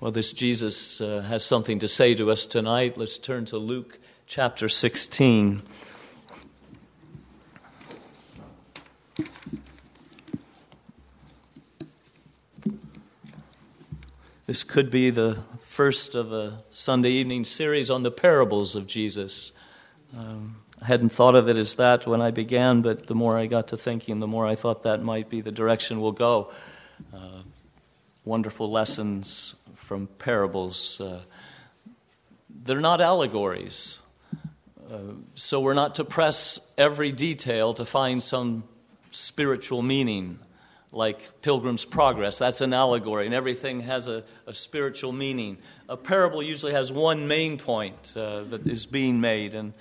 Well, this Jesus uh, has something to say to us tonight. Let's turn to Luke chapter 16. This could be the first of a Sunday evening series on the parables of Jesus. Um, I hadn't thought of it as that when I began, but the more I got to thinking, the more I thought that might be the direction we'll go. Uh, wonderful lessons from parables. Uh, they're not allegories. Uh, so we're not to press every detail to find some spiritual meaning, like Pilgrim's Progress. That's an allegory, and everything has a, a spiritual meaning. A parable usually has one main point uh, that is being made, and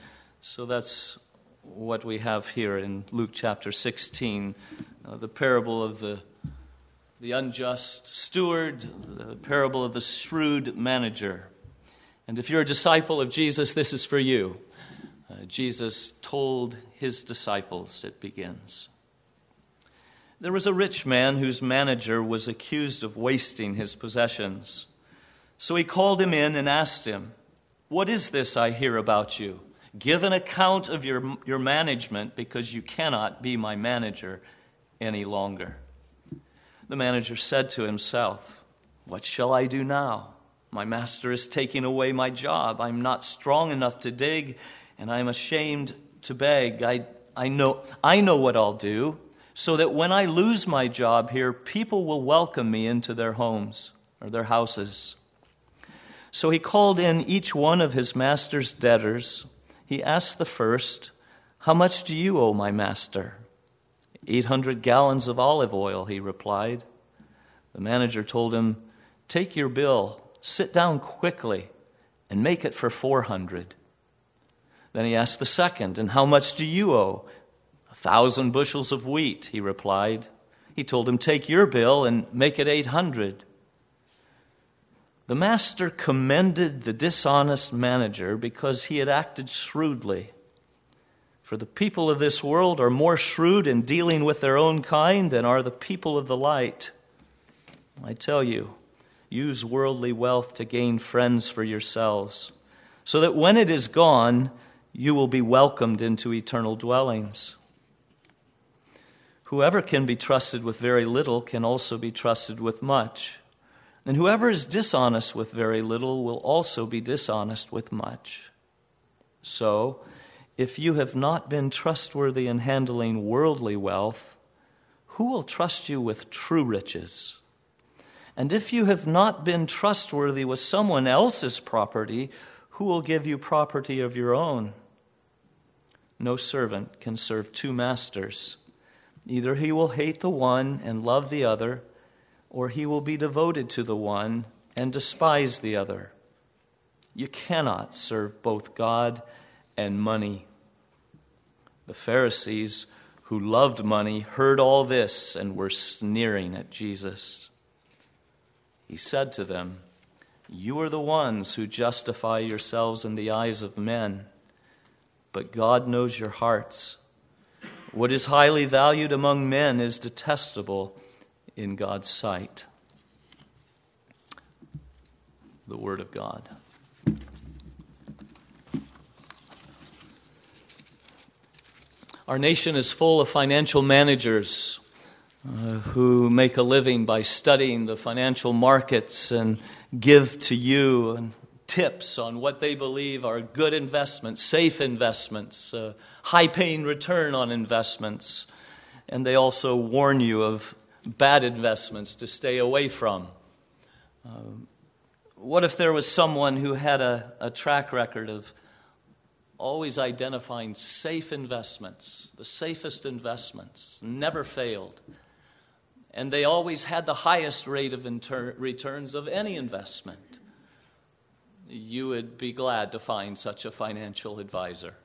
so that's what we have here in Luke chapter 16 uh, the parable of the the unjust steward, the parable of the shrewd manager. And if you're a disciple of Jesus, this is for you. Uh, Jesus told his disciples, it begins. There was a rich man whose manager was accused of wasting his possessions. So he called him in and asked him, What is this I hear about you? Give an account of your, your management because you cannot be my manager any longer. The manager said to himself, What shall I do now? My master is taking away my job. I'm not strong enough to dig, and I'm ashamed to beg. I, I, know, I know what I'll do, so that when I lose my job here, people will welcome me into their homes or their houses. So he called in each one of his master's debtors. He asked the first, How much do you owe my master? 800 gallons of olive oil, he replied. The manager told him, Take your bill, sit down quickly, and make it for 400. Then he asked the second, And how much do you owe? A thousand bushels of wheat, he replied. He told him, Take your bill and make it 800. The master commended the dishonest manager because he had acted shrewdly. For the people of this world are more shrewd in dealing with their own kind than are the people of the light. I tell you, use worldly wealth to gain friends for yourselves, so that when it is gone, you will be welcomed into eternal dwellings. Whoever can be trusted with very little can also be trusted with much. And whoever is dishonest with very little will also be dishonest with much. So, if you have not been trustworthy in handling worldly wealth, who will trust you with true riches? And if you have not been trustworthy with someone else's property, who will give you property of your own? No servant can serve two masters. Either he will hate the one and love the other, or he will be devoted to the one and despise the other. You cannot serve both God and money. The Pharisees, who loved money, heard all this and were sneering at Jesus. He said to them, You are the ones who justify yourselves in the eyes of men, but God knows your hearts. What is highly valued among men is detestable in God's sight. The Word of God. Our nation is full of financial managers uh, who make a living by studying the financial markets and give to you tips on what they believe are good investments, safe investments, uh, high paying return on investments. And they also warn you of bad investments to stay away from. Uh, what if there was someone who had a, a track record of always identifying safe investments, the safest investments, never failed. And they always had the highest rate of inter- returns of any investment. You would be glad to find such a financial advisor.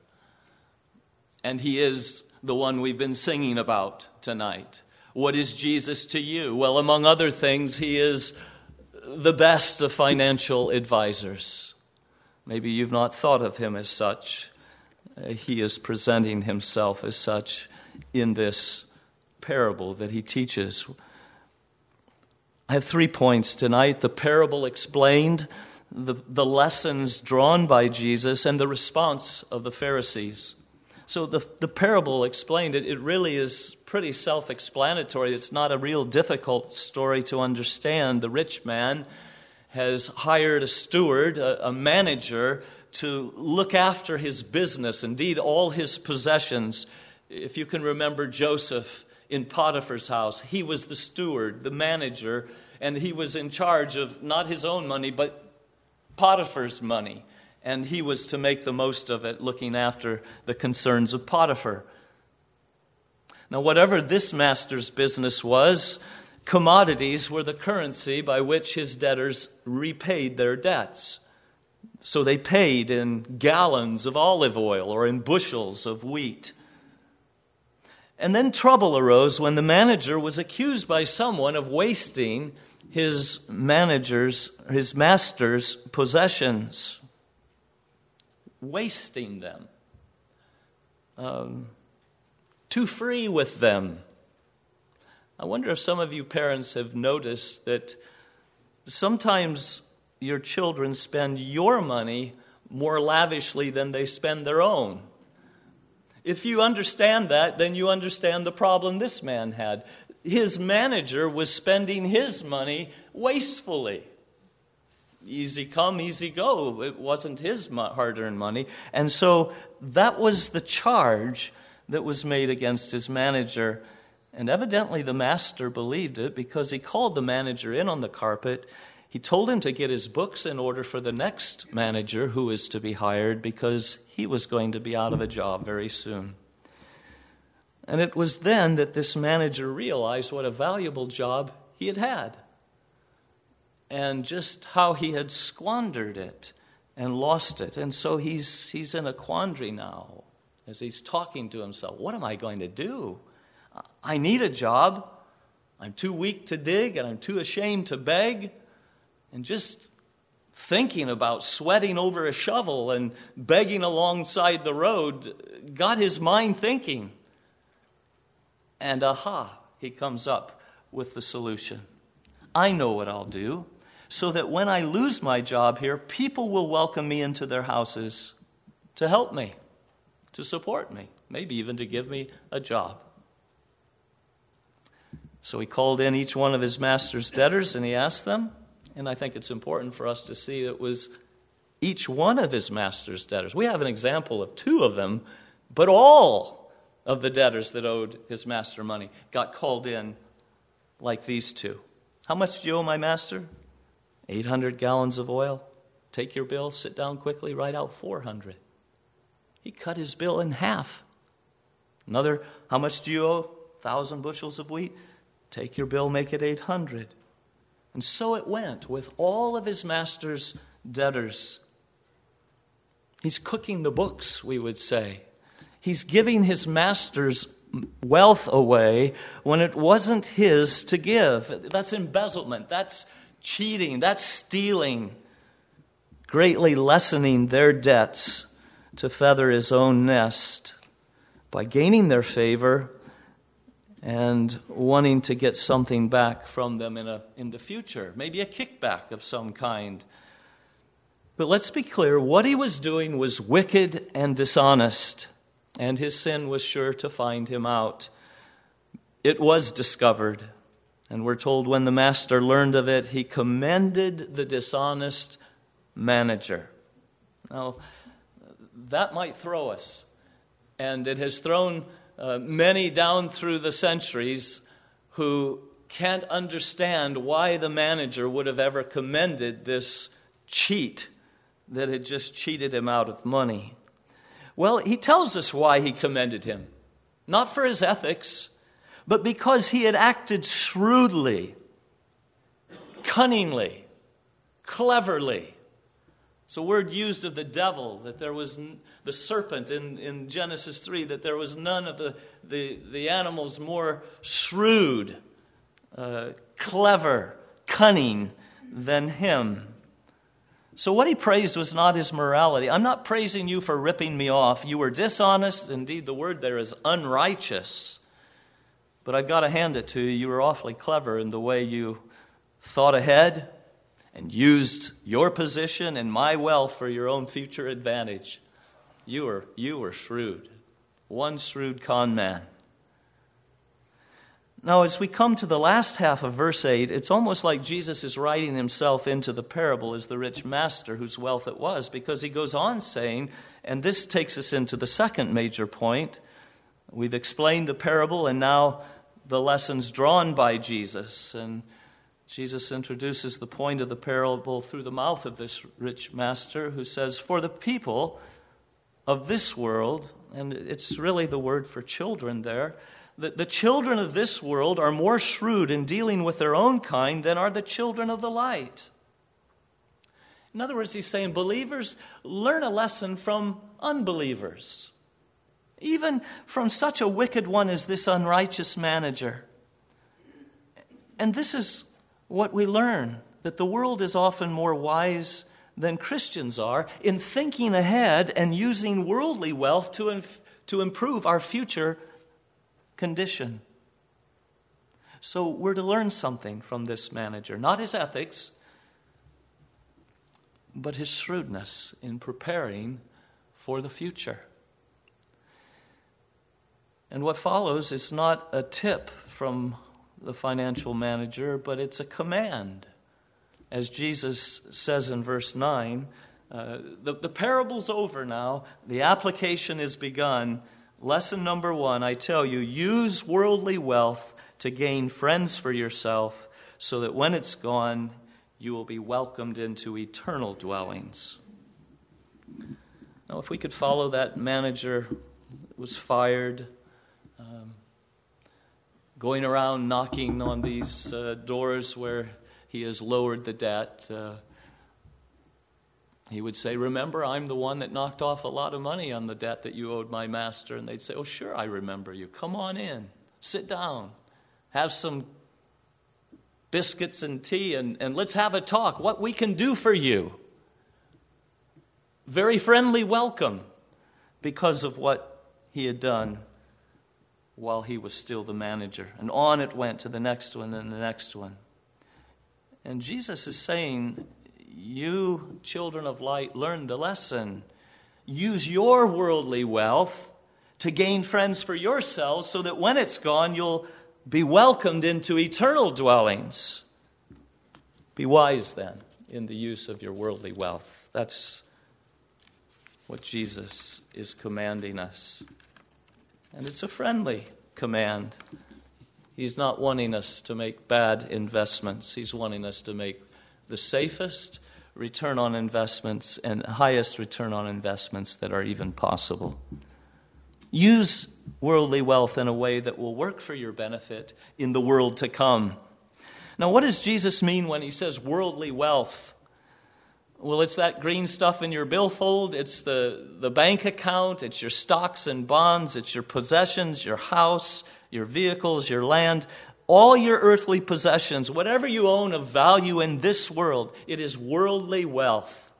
And he is the one we've been singing about tonight. What is Jesus to you? Well, among other things, he is the best of financial advisors. Maybe you've not thought of him as such. Uh, he is presenting himself as such in this parable that he teaches. I have three points tonight the parable explained, the, the lessons drawn by Jesus, and the response of the Pharisees. So the, the parable explained it, it really is pretty self explanatory. It's not a real difficult story to understand. The rich man has hired a steward, a, a manager, to look after his business, indeed, all his possessions. If you can remember Joseph in Potiphar's house, he was the steward, the manager, and he was in charge of not his own money, but Potiphar's money and he was to make the most of it, looking after the concerns of Potiphar. Now, whatever this master's business was, commodities were the currency by which his debtors repaid their debts. So they paid in gallons of olive oil or in bushels of wheat. And then trouble arose when the manager was accused by someone of wasting his manager's, his master's possessions wasting them, um, too free with them. I wonder if some of you parents have noticed that sometimes your children spend your money more lavishly than they spend their own. If you understand that, then you understand the problem this man had. His manager was spending his money wastefully easy come, easy go. It wasn't his hard earned money. And so that was the charge that was made against his manager. And evidently the master believed it because he called the manager in on the carpet. He told him to get his books in order for the next manager who is to be hired because he was going to be out of a job very soon. And it was then that this manager realized what a valuable job he had had and just how he had squandered it and lost it. And so he's, he's in a quandary now as he's talking to himself. What am I going to do? I need a job. I'm too weak to dig and I'm too ashamed to beg. And just thinking about sweating over a shovel and begging alongside the road got his mind thinking. And aha, he comes up with the solution. I know what I'll do so that when I lose my job here, people will welcome me into their houses to help me, to support me, maybe even to give me a job. So he called in each one of his master's debtors and he asked them, and I think it's important for us to see it was each one of his master's debtors. We have an example of two of them, but all of the debtors that owed his master money got called in like these two. How much do you owe my master? 800 gallons of oil. Take your bill, sit down quickly, write out 400. He cut his bill in half. Another, how much do you owe? 1,000 bushels of wheat. Take your bill, make it 800. And so it went with all of his master's debtors. He's cooking the books, we would say. He's giving his master's wealth away when it wasn't his to give. That's embezzlement. That's cheating, that's stealing, greatly lessening their debts to feather his own nest by gaining their favor and wanting to get something back from them in, a, in the future, maybe a kickback of some kind. But let's be clear what he was doing was wicked and dishonest, and his sin was sure to find him out. It was discovered. And we're told when the master learned of it, he commended the dishonest manager. Now, that might throw us. And it has thrown uh, many down through the centuries who can't understand why the manager would have ever commended this cheat that had just cheated him out of money. Well, he tells us why he commended him. Not for his ethics, but because he had acted shrewdly, cunningly, cleverly. It's a word used of the devil, that there was the serpent in, in Genesis 3, that there was none of the, the, the animals more shrewd, uh, clever, cunning than him. So, what he praised was not his morality. I'm not praising you for ripping me off. You were dishonest. Indeed, the word there is unrighteous. But I've got to hand it to you. You were awfully clever in the way you thought ahead and used your position and my wealth for your own future advantage. You were, you were shrewd. One shrewd con man. Now, as we come to the last half of verse 8, it's almost like Jesus is writing himself into the parable as the rich master whose wealth it was, because he goes on saying, and this takes us into the second major point. We've explained the parable, and now the lessons drawn by Jesus. And Jesus introduces the point of the parable through the mouth of this rich master who says, For the people of this world, and it's really the word for children there, that the children of this world are more shrewd in dealing with their own kind than are the children of the light. In other words, he's saying believers learn a lesson from unbelievers, even from such a wicked one as this unrighteous manager. And this is what we learn that the world is often more wise than Christians are in thinking ahead and using worldly wealth to, inf- to improve our future condition. So we're to learn something from this manager, not his ethics, but his shrewdness in preparing for the future. And what follows is not a tip from the financial manager, but it's a command. As Jesus says in verse 9, uh, the, the parable's over now, the application is begun. Lesson number one I tell you, use worldly wealth to gain friends for yourself, so that when it's gone, you will be welcomed into eternal dwellings. Now, if we could follow that manager that was fired, um, going around knocking on these uh, doors where he has lowered the debt. Uh, he would say, Remember, I'm the one that knocked off a lot of money on the debt that you owed my master. And they'd say, Oh, sure, I remember you. Come on in, sit down, have some biscuits and tea, and, and let's have a talk. What we can do for you. Very friendly welcome because of what he had done while he was still the manager. And on it went to the next one and the next one. And Jesus is saying, you, children of light, learn the lesson. Use your worldly wealth to gain friends for yourselves so that when it's gone, you'll be welcomed into eternal dwellings. Be wise then in the use of your worldly wealth. That's what Jesus is commanding us. And it's a friendly command. He's not wanting us to make bad investments, He's wanting us to make the safest return on investments and highest return on investments that are even possible. Use worldly wealth in a way that will work for your benefit in the world to come. Now, what does Jesus mean when he says worldly wealth? Well, it's that green stuff in your billfold, it's the, the bank account, it's your stocks and bonds, it's your possessions, your house, your vehicles, your land all your earthly possessions, whatever you own of value in this world, it is worldly wealth.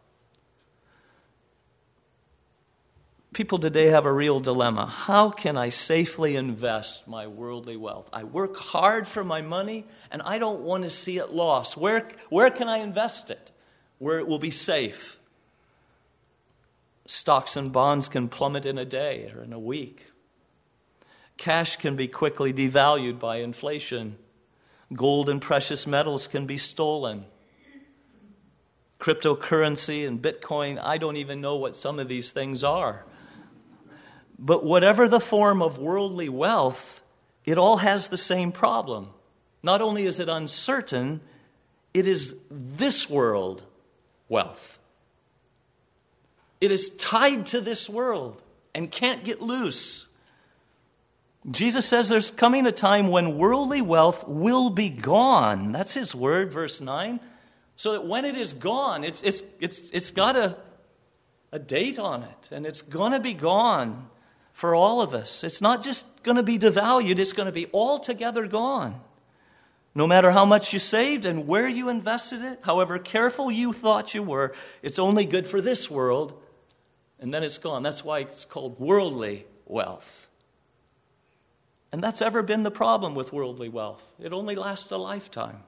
People today have a real dilemma. How can I safely invest my worldly wealth? I work hard for my money and I don't want to see it lost. Where, where can I invest it? Where it will be safe? Stocks and bonds can plummet in a day or in a week. Cash can be quickly devalued by inflation. Gold and precious metals can be stolen. Cryptocurrency and Bitcoin, I don't even know what some of these things are. But whatever the form of worldly wealth, it all has the same problem. Not only is it uncertain, it is this world wealth. It is tied to this world and can't get loose. Jesus says there's coming a time when worldly wealth will be gone. That's his word, verse 9. So that when it is gone, it's, it's, it's, it's got a, a date on it, and it's going to be gone for all of us. It's not just going to be devalued, it's going to be altogether gone. No matter how much you saved and where you invested it, however careful you thought you were, it's only good for this world, and then it's gone. That's why it's called worldly wealth. And that's ever been the problem with worldly wealth. It only lasts a lifetime.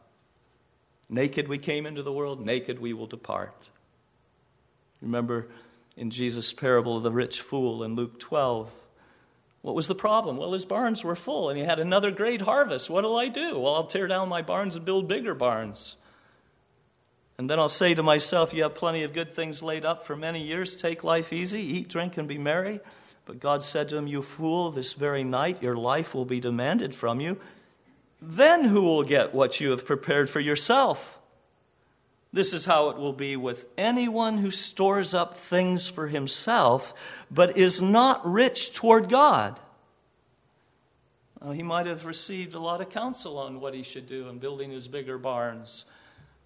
Naked we came into the world, naked we will depart. Remember in Jesus' parable of the rich fool in Luke 12. What was the problem? Well, his barns were full and he had another great harvest. What'll I do? Well, I'll tear down my barns and build bigger barns. And then I'll say to myself, You have plenty of good things laid up for many years. Take life easy, eat, drink, and be merry. But God said to him, You fool, this very night your life will be demanded from you. Then who will get what you have prepared for yourself? This is how it will be with anyone who stores up things for himself, but is not rich toward God. Well, he might have received a lot of counsel on what he should do in building his bigger barns,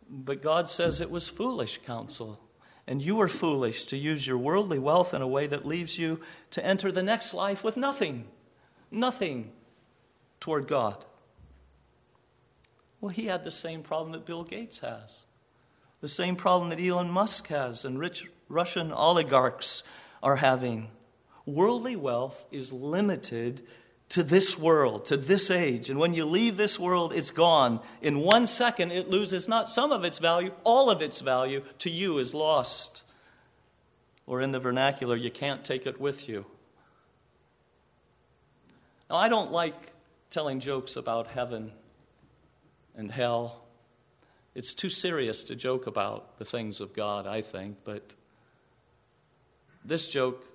but God says it was foolish counsel. And you are foolish to use your worldly wealth in a way that leaves you to enter the next life with nothing, nothing toward God. Well, he had the same problem that Bill Gates has, the same problem that Elon Musk has, and rich Russian oligarchs are having. Worldly wealth is limited to this world, to this age. And when you leave this world, it's gone. In one second, it loses not some of its value, all of its value to you is lost. Or in the vernacular, you can't take it with you. Now, I don't like telling jokes about heaven and hell. It's too serious to joke about the things of God, I think, but this joke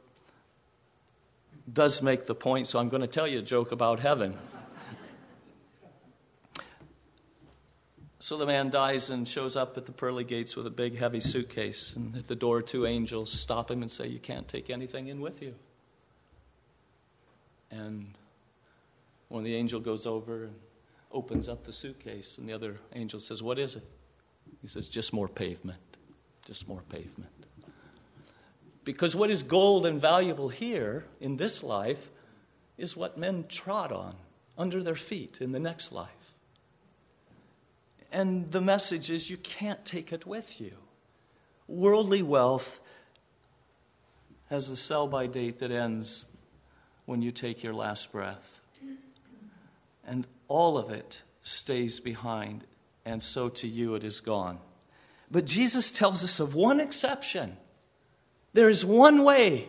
does make the point, so I'm going to tell you a joke about heaven. so the man dies and shows up at the pearly gates with a big, heavy suitcase. And at the door, two angels stop him and say, You can't take anything in with you. And when the angel goes over and opens up the suitcase, and the other angel says, What is it? He says, Just more pavement. Just more pavement. Because what is gold and valuable here in this life is what men trod on under their feet in the next life. And the message is you can't take it with you. Worldly wealth has the sell by date that ends when you take your last breath. And all of it stays behind, and so to you it is gone. But Jesus tells us of one exception there is one way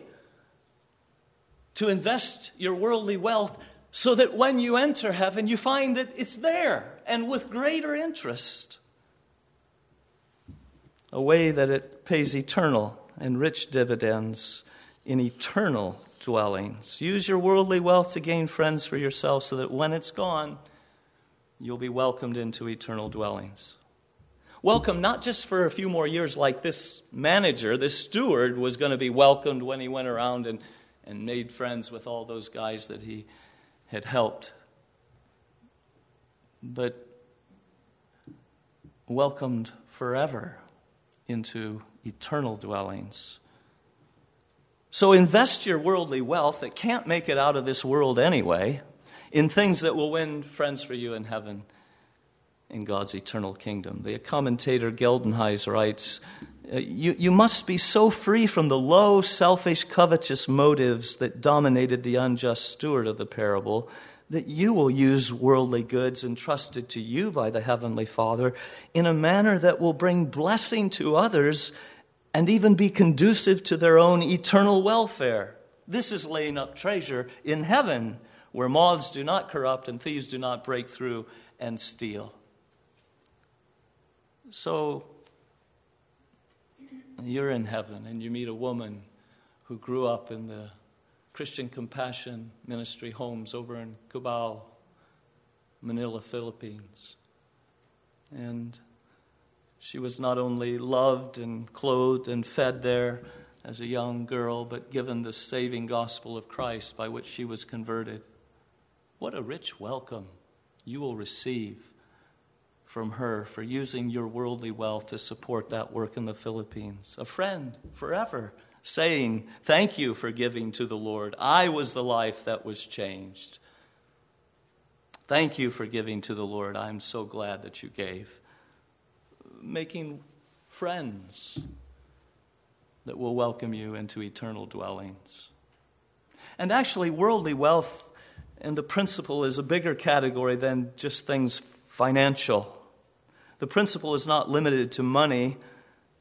to invest your worldly wealth so that when you enter heaven, you find that it's there and with greater interest. A way that it pays eternal and rich dividends in eternal dwellings. Use your worldly wealth to gain friends for yourself so that when it's gone, you'll be welcomed into eternal dwellings. Welcome not just for a few more years, like this manager, this steward was going to be welcomed when he went around and, and made friends with all those guys that he had helped, but welcomed forever into eternal dwellings. So invest your worldly wealth that can't make it out of this world anyway in things that will win friends for you in heaven in God's eternal kingdom. The commentator Geldenhuys writes uh, you, you must be so free from the low, selfish, covetous motives that dominated the unjust steward of the parable that you will use worldly goods entrusted to you by the Heavenly Father in a manner that will bring blessing to others and even be conducive to their own eternal welfare. This is laying up treasure in heaven where moths do not corrupt and thieves do not break through and steal. So you're in heaven and you meet a woman who grew up in the Christian Compassion Ministry homes over in Cubao, Manila, Philippines. And she was not only loved and clothed and fed there as a young girl, but given the saving gospel of Christ by which she was converted. What a rich welcome you will receive from her for using your worldly wealth to support that work in the Philippines. A friend forever saying, Thank you for giving to the Lord. I was the life that was changed. Thank you for giving to the Lord. I'm so glad that you gave. Making friends that will welcome you into eternal dwellings. And actually, worldly wealth and the principle is a bigger category than just things financial. The principle is not limited to money,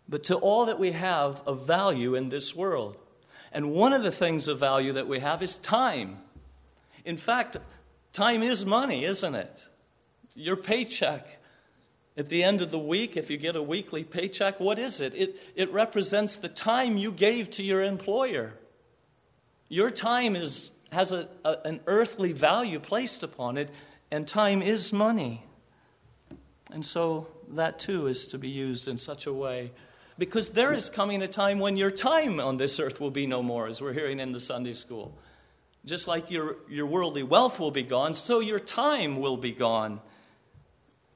but to all that we have of value in this world. And one of the things of value that we have is time. In fact, time is money, isn't it? Your paycheck at the end of the week, if you get a weekly paycheck, what is it? It, it represents the time you gave to your employer. Your time is, has a, a, an earthly value placed upon it, and time is money. And so that too is to be used in such a way. Because there is coming a time when your time on this earth will be no more, as we're hearing in the Sunday school. Just like your, your worldly wealth will be gone, so your time will be gone.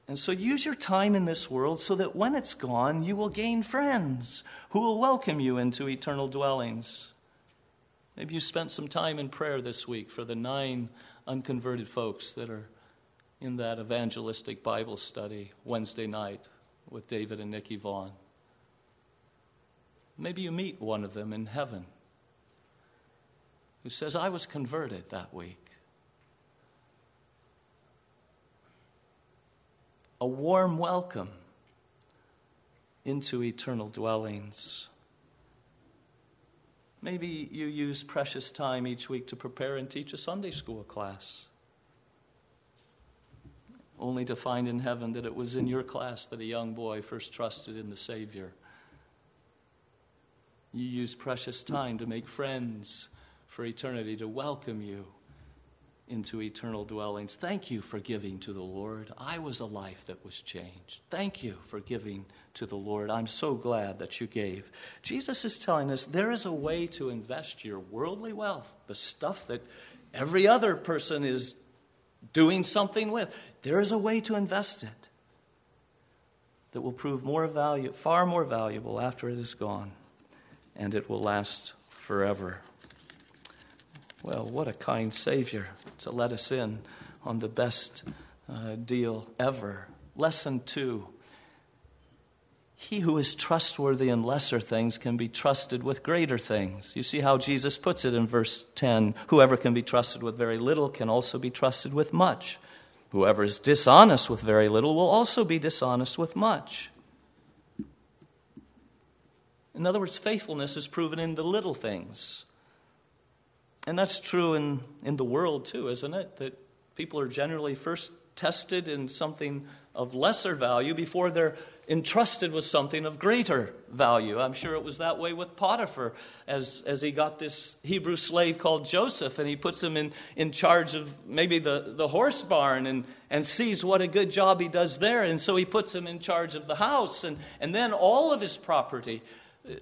And so use your time in this world so that when it's gone, you will gain friends who will welcome you into eternal dwellings. Maybe you spent some time in prayer this week for the nine unconverted folks that are in that evangelistic Bible study Wednesday night with David and Nikki Vaughn. Maybe you meet one of them in heaven who says, I was converted that week. a warm welcome into eternal dwellings. Maybe you use precious time each week to prepare and teach a Sunday school class, only to find in heaven that it was in your class that a young boy first trusted in the Savior. You use precious time to make friends for eternity, to welcome you into eternal dwellings. Thank you for giving to the Lord. I was a life that was changed. Thank you for giving to the Lord. I'm so glad that you gave. Jesus is telling us there is a way to invest your worldly wealth, the stuff that every other person is doing something with. There is a way to invest it that will prove more value, far more valuable after it is gone, and it will last forever. Well, what a kind Savior to let us in on the best uh, deal ever. Lesson two He who is trustworthy in lesser things can be trusted with greater things. You see how Jesus puts it in verse 10 Whoever can be trusted with very little can also be trusted with much. Whoever is dishonest with very little will also be dishonest with much. In other words, faithfulness is proven in the little things. And that's true in, in the world too, isn't it? That people are generally first tested in something of lesser value before they're entrusted with something of greater value. I'm sure it was that way with Potiphar as, as he got this Hebrew slave called Joseph and he puts him in, in charge of maybe the, the horse barn and, and sees what a good job he does there. And so he puts him in charge of the house and, and then all of his property. Uh,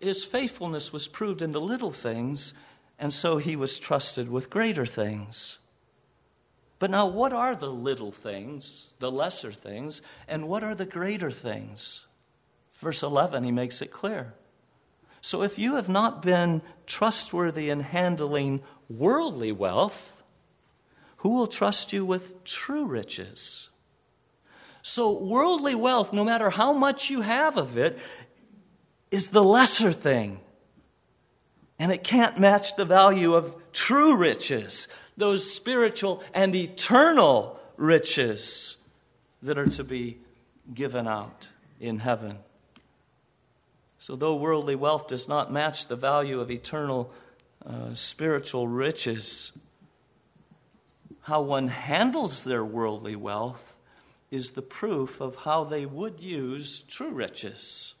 his faithfulness was proved in the little things and so he was trusted with greater things. But now, what are the little things, the lesser things, and what are the greater things? Verse 11, he makes it clear. So, if you have not been trustworthy in handling worldly wealth, who will trust you with true riches? So, worldly wealth, no matter how much you have of it, is the lesser thing. And it can't match the value of true riches, those spiritual and eternal riches that are to be given out in heaven. So, though worldly wealth does not match the value of eternal uh, spiritual riches, how one handles their worldly wealth is the proof of how they would use true riches.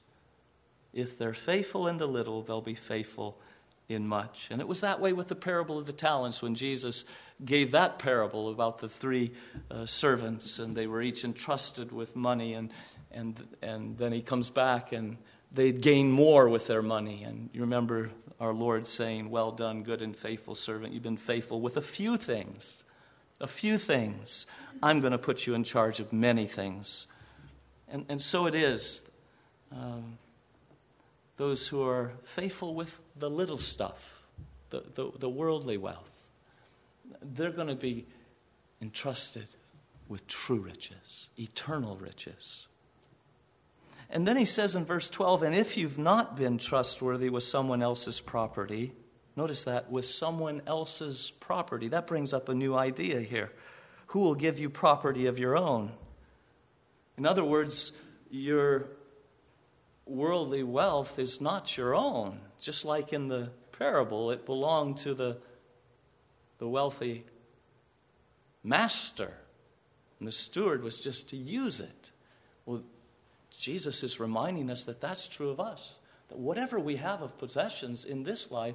If they're faithful in the little, they'll be faithful in much. And it was that way with the parable of the talents when Jesus gave that parable about the three uh, servants, and they were each entrusted with money, and, and, and then he comes back and they'd gain more with their money. And you remember our Lord saying, Well done, good and faithful servant. You've been faithful with a few things. A few things. I'm going to put you in charge of many things. And, and so it is. Um, those who are faithful with the little stuff, the, the, the worldly wealth, they're going to be entrusted with true riches, eternal riches. And then he says in verse 12, and if you've not been trustworthy with someone else's property, notice that, with someone else's property, that brings up a new idea here. Who will give you property of your own? In other words, your worldly wealth is not your own. Just like in the parable, it belonged to the, the wealthy master. And the steward was just to use it. Well, Jesus is reminding us that that's true of us. That whatever we have of possessions in this life,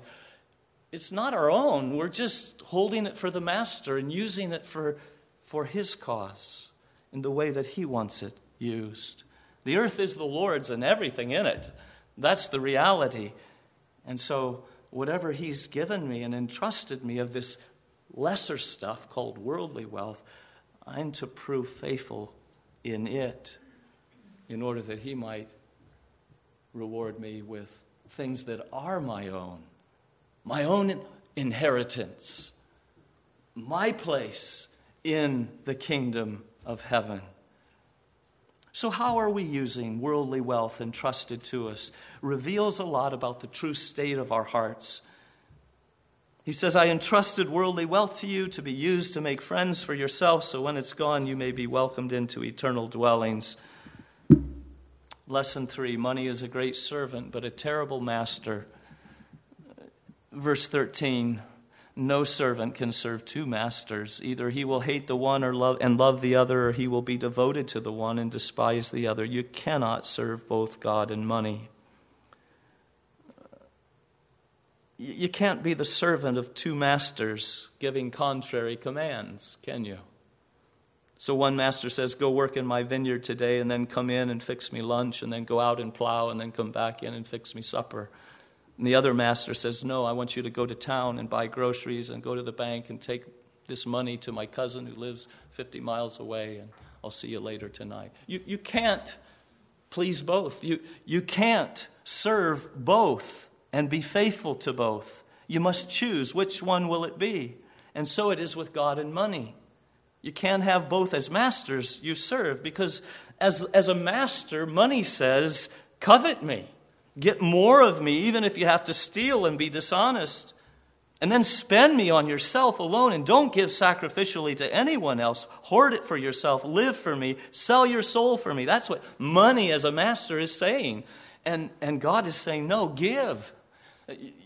it's not our own. We're just holding it for the master and using it for, for his cause in the way that he wants it used. The earth is the Lord's and everything in it. That's the reality. And so, whatever he's given me and entrusted me of this lesser stuff called worldly wealth, I'm to prove faithful in it in order that he might reward me with things that are my own, my own inheritance, my place in the kingdom of heaven. So, how are we using worldly wealth entrusted to us? Reveals a lot about the true state of our hearts. He says, I entrusted worldly wealth to you to be used to make friends for yourself, so when it's gone, you may be welcomed into eternal dwellings. Lesson three money is a great servant, but a terrible master. Verse 13 no servant can serve two masters. Either he will hate the one or love, and love the other, or he will be devoted to the one and despise the other. You cannot serve both God and money. You can't be the servant of two masters giving contrary commands, can you? So one master says, Go work in my vineyard today, and then come in and fix me lunch, and then go out and plow, and then come back in and fix me supper. And the other master says, No, I want you to go to town and buy groceries and go to the bank and take this money to my cousin who lives 50 miles away, and I'll see you later tonight. You, you can't please both. You, you can't serve both and be faithful to both. You must choose which one will it be. And so it is with God and money. You can't have both as masters you serve because, as, as a master, money says, Covet me. Get more of me, even if you have to steal and be dishonest. And then spend me on yourself alone and don't give sacrificially to anyone else. Hoard it for yourself. Live for me. Sell your soul for me. That's what money as a master is saying. And, and God is saying, no, give.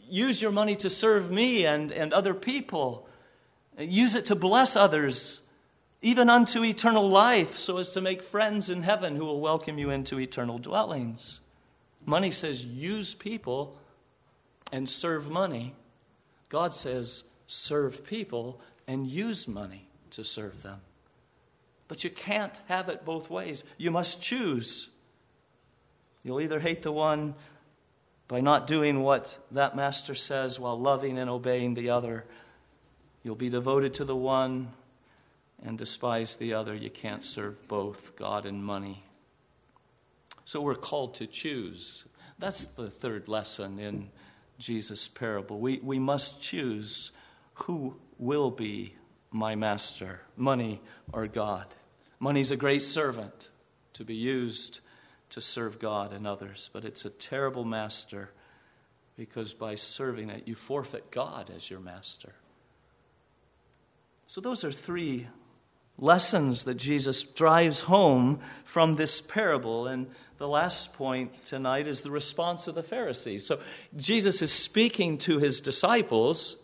Use your money to serve me and, and other people. Use it to bless others, even unto eternal life, so as to make friends in heaven who will welcome you into eternal dwellings. Money says use people and serve money. God says serve people and use money to serve them. But you can't have it both ways. You must choose. You'll either hate the one by not doing what that master says while loving and obeying the other. You'll be devoted to the one and despise the other. You can't serve both God and money. So we're called to choose. That's the third lesson in Jesus' parable. We, we must choose who will be my master, money or God. Money's a great servant to be used to serve God and others, but it's a terrible master because by serving it, you forfeit God as your master. So, those are three lessons that Jesus drives home from this parable. And the last point tonight is the response of the Pharisees. So Jesus is speaking to his disciples,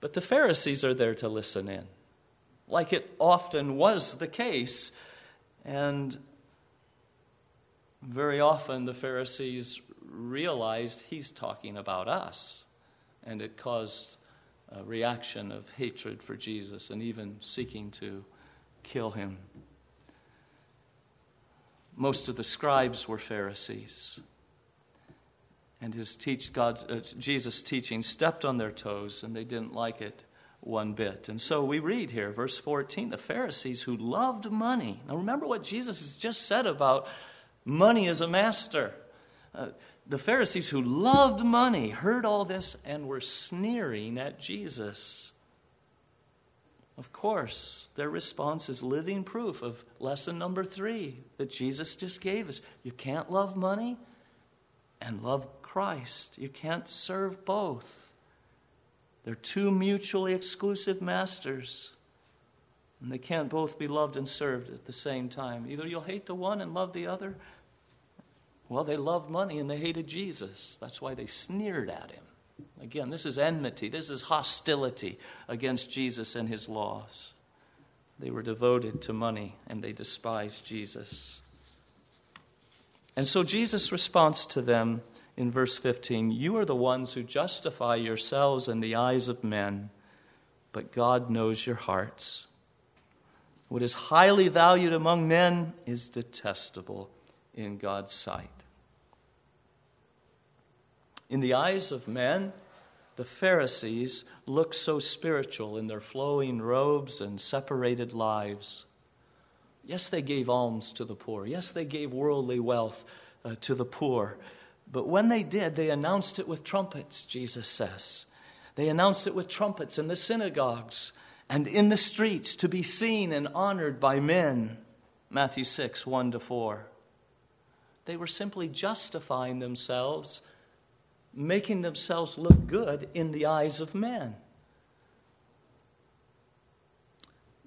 but the Pharisees are there to listen in, like it often was the case. And very often the Pharisees realized he's talking about us, and it caused a reaction of hatred for Jesus and even seeking to kill him. Most of the scribes were Pharisees. And his teach God, uh, Jesus' teaching stepped on their toes, and they didn't like it one bit. And so we read here, verse 14, the Pharisees who loved money. Now remember what Jesus has just said about money as a master. Uh, the Pharisees who loved money heard all this and were sneering at Jesus. Of course, their response is living proof of lesson number three that Jesus just gave us. You can't love money and love Christ. You can't serve both. They're two mutually exclusive masters. And they can't both be loved and served at the same time. Either you'll hate the one and love the other. Well, they loved money and they hated Jesus. That's why they sneered at him. Again, this is enmity, this is hostility against Jesus and his laws. They were devoted to money and they despised Jesus. And so Jesus responds to them in verse 15 You are the ones who justify yourselves in the eyes of men, but God knows your hearts. What is highly valued among men is detestable in God's sight. In the eyes of men, the Pharisees looked so spiritual in their flowing robes and separated lives. Yes, they gave alms to the poor. Yes, they gave worldly wealth uh, to the poor. But when they did, they announced it with trumpets, Jesus says. They announced it with trumpets in the synagogues and in the streets to be seen and honored by men. Matthew 6, 1 to 4. They were simply justifying themselves, making themselves look good in the eyes of men.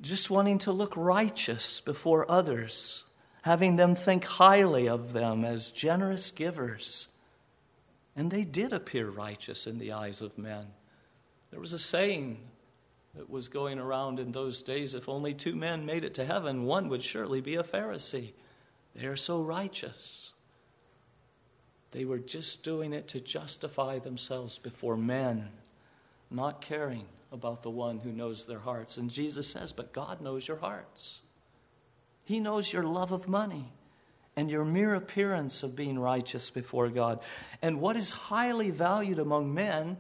Just wanting to look righteous before others, having them think highly of them as generous givers. And they did appear righteous in the eyes of men. There was a saying that was going around in those days if only two men made it to heaven, one would surely be a Pharisee. They are so righteous. They were just doing it to justify themselves before men, not caring about the one who knows their hearts. And Jesus says, But God knows your hearts. He knows your love of money and your mere appearance of being righteous before God. And what is highly valued among men,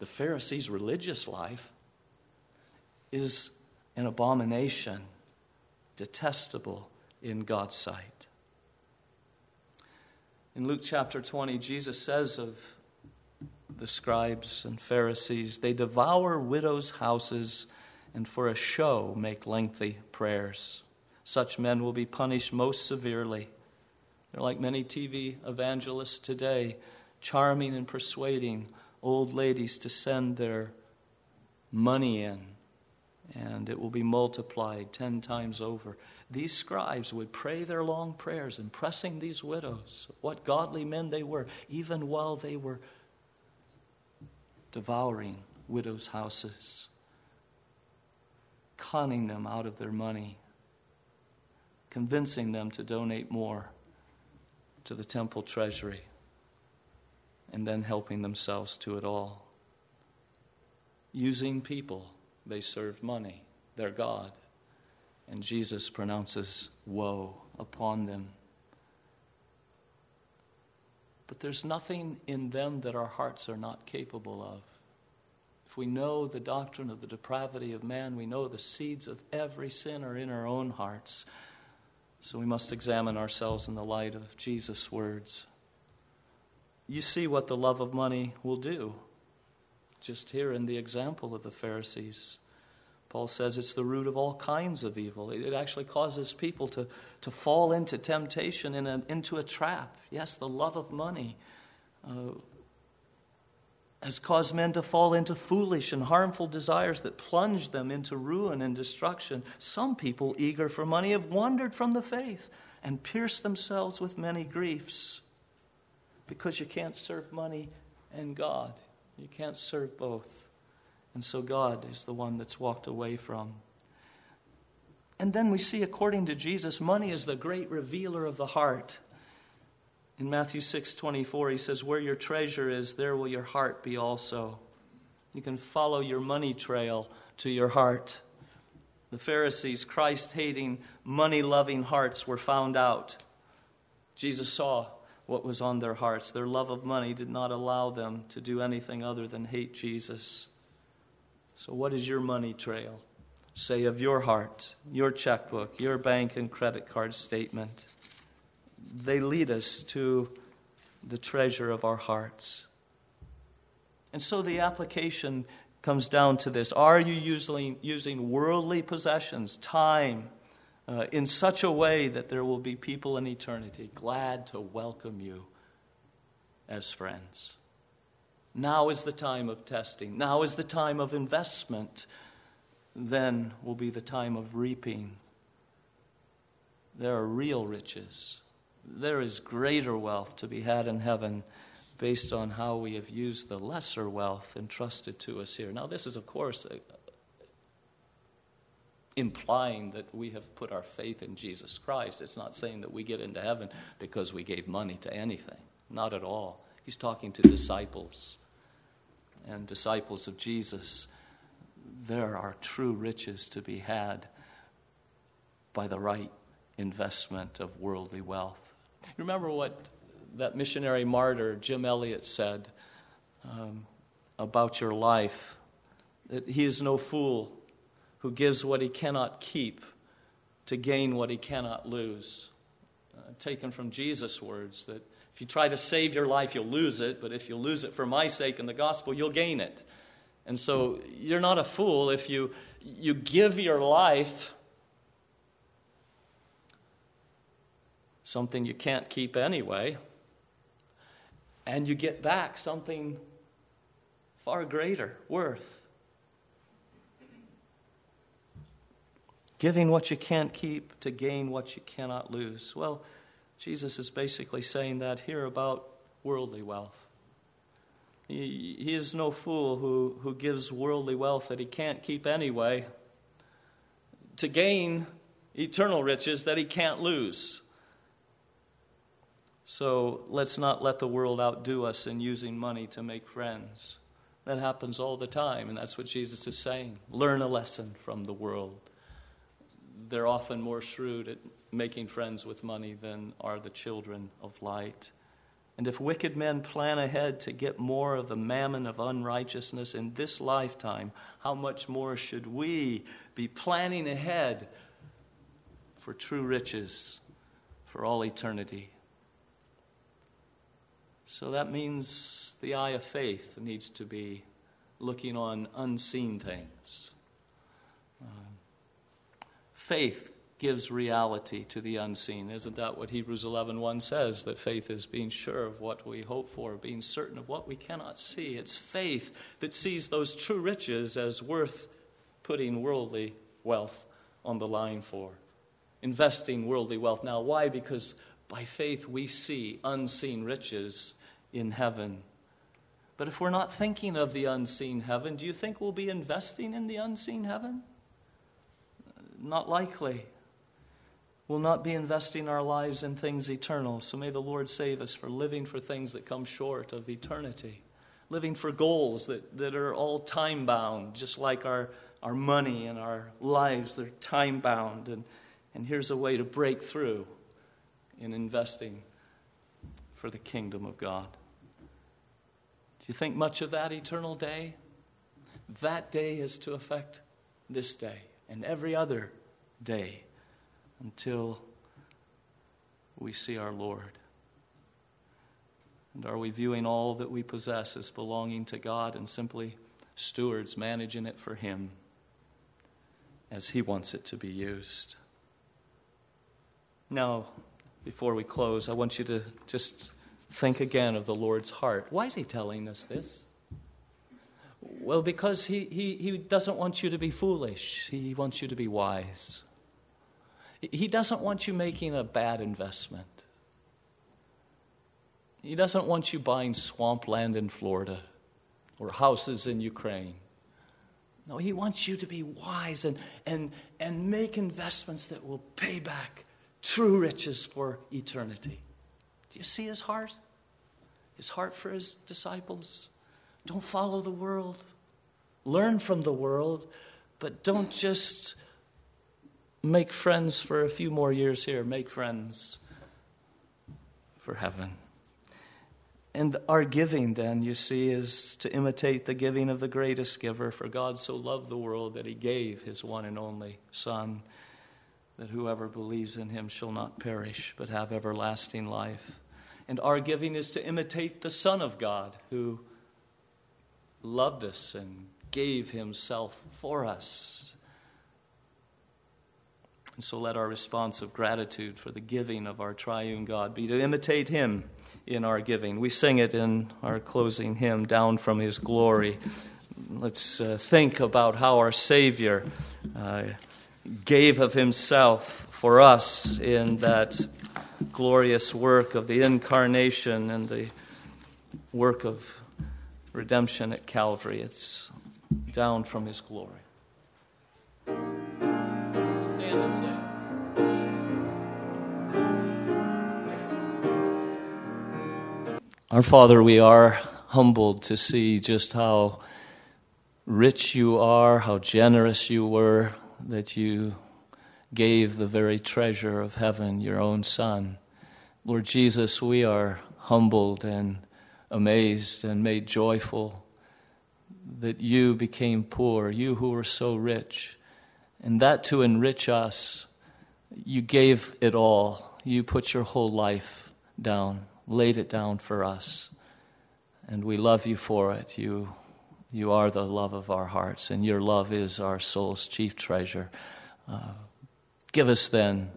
the Pharisees' religious life, is an abomination, detestable in God's sight. In Luke chapter 20, Jesus says of the scribes and Pharisees, they devour widows' houses and for a show make lengthy prayers. Such men will be punished most severely. They're like many TV evangelists today, charming and persuading old ladies to send their money in and it will be multiplied ten times over. These scribes would pray their long prayers, impressing these widows what godly men they were, even while they were devouring widows' houses, conning them out of their money, convincing them to donate more to the temple treasury, and then helping themselves to it all. Using people they served money, their God. And Jesus pronounces woe upon them. But there's nothing in them that our hearts are not capable of. If we know the doctrine of the depravity of man, we know the seeds of every sin are in our own hearts. So we must examine ourselves in the light of Jesus' words. You see what the love of money will do just here in the example of the Pharisees. Paul says it's the root of all kinds of evil. It actually causes people to, to fall into temptation, in a, into a trap. Yes, the love of money uh, has caused men to fall into foolish and harmful desires that plunge them into ruin and destruction. Some people, eager for money, have wandered from the faith and pierced themselves with many griefs because you can't serve money and God. You can't serve both. And so God is the one that's walked away from. And then we see, according to Jesus, money is the great revealer of the heart. In Matthew 6 24, he says, Where your treasure is, there will your heart be also. You can follow your money trail to your heart. The Pharisees, Christ hating, money loving hearts were found out. Jesus saw what was on their hearts. Their love of money did not allow them to do anything other than hate Jesus. So, what is your money trail? Say of your heart, your checkbook, your bank and credit card statement. They lead us to the treasure of our hearts. And so the application comes down to this Are you using, using worldly possessions, time, uh, in such a way that there will be people in eternity glad to welcome you as friends. Now is the time of testing. Now is the time of investment. then will be the time of reaping. There are real riches. There is greater wealth to be had in heaven based on how we have used the lesser wealth entrusted to us here. Now, this is, of course, implying that we have put our faith in Jesus Christ. It's not saying that we get into heaven because we gave money to anything. Not at all. He's talking to disciples and disciples of Jesus. There are true riches to be had by the right investment of worldly wealth. Remember what that missionary martyr Jim Elliot said um, about your life that he is no fool who gives what he cannot keep to gain what he cannot lose. Uh, taken from Jesus' words that if you try to save your life, you'll lose it, but if you lose it for my sake and the gospel, you'll gain it. And so you're not a fool if you, you give your life something you can't keep anyway, and you get back something far greater worth. Giving what you can't keep to gain what you cannot lose. Well, Jesus is basically saying that here about worldly wealth. He, he is no fool who, who gives worldly wealth that he can't keep anyway to gain eternal riches that he can't lose. So let's not let the world outdo us in using money to make friends. That happens all the time, and that's what Jesus is saying. Learn a lesson from the world. They're often more shrewd at making friends with money than are the children of light. And if wicked men plan ahead to get more of the mammon of unrighteousness in this lifetime, how much more should we be planning ahead for true riches for all eternity? So that means the eye of faith needs to be looking on unseen things. Um, faith gives reality to the unseen. Isn't that what Hebrews 11:1 says that faith is being sure of what we hope for, being certain of what we cannot see. It's faith that sees those true riches as worth putting worldly wealth on the line for. Investing worldly wealth. Now why? Because by faith, we see unseen riches in heaven. But if we're not thinking of the unseen heaven, do you think we'll be investing in the unseen heaven? Not likely. We'll not be investing our lives in things eternal. So may the Lord save us for living for things that come short of eternity, living for goals that, that are all time bound, just like our, our money and our lives, they're time bound. And, and here's a way to break through in investing for the kingdom of God. Do you think much of that eternal day? That day is to affect this day and every other day until we see our Lord. And are we viewing all that we possess as belonging to God and simply stewards managing it for Him as He wants it to be used? Now, before we close, I want you to just think again of the Lord's heart. Why is He telling us this? Well, because he, he, he doesn't want you to be foolish, He wants you to be wise. He doesn't want you making a bad investment. He doesn't want you buying swampland in Florida or houses in Ukraine. No, he wants you to be wise and, and, and make investments that will pay back true riches for eternity. Do you see his heart? His heart for his disciples? Don't follow the world. Learn from the world, but don't just make friends for a few more years here. Make friends for heaven. And our giving, then, you see, is to imitate the giving of the greatest giver. For God so loved the world that he gave his one and only Son that whoever believes in him shall not perish, but have everlasting life. And our giving is to imitate the Son of God, who loved us and gave himself for us. And so let our response of gratitude for the giving of our triune God be to imitate him in our giving. We sing it in our closing hymn, Down from His Glory. let's uh, think about how our Savior uh, gave of Himself for us in that glorious work of the incarnation and the work of redemption at Calvary. It's down from His glory. Stand and sing. Our Father, we are humbled to see just how rich you are, how generous you were, that you gave the very treasure of heaven, your own Son. Lord Jesus, we are humbled and amazed and made joyful that you became poor, you who were so rich, and that to enrich us, you gave it all. You put your whole life down, laid it down for us. And we love you for it. You, you are the love of our hearts, and your love is our soul's chief treasure. Uh, give us then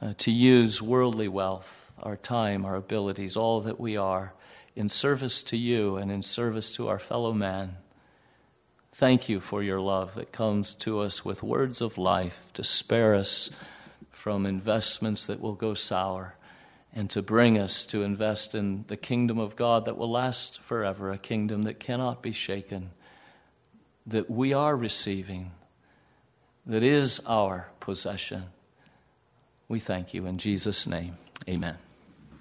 uh, to use worldly wealth, our time, our abilities, all that we are, in service to you and in service to our fellow man. Thank you for your love that comes to us with words of life to spare us from investments that will go sour and to bring us to invest in the kingdom of God that will last forever, a kingdom that cannot be shaken, that we are receiving, that is our possession. We thank you in Jesus' name. Amen.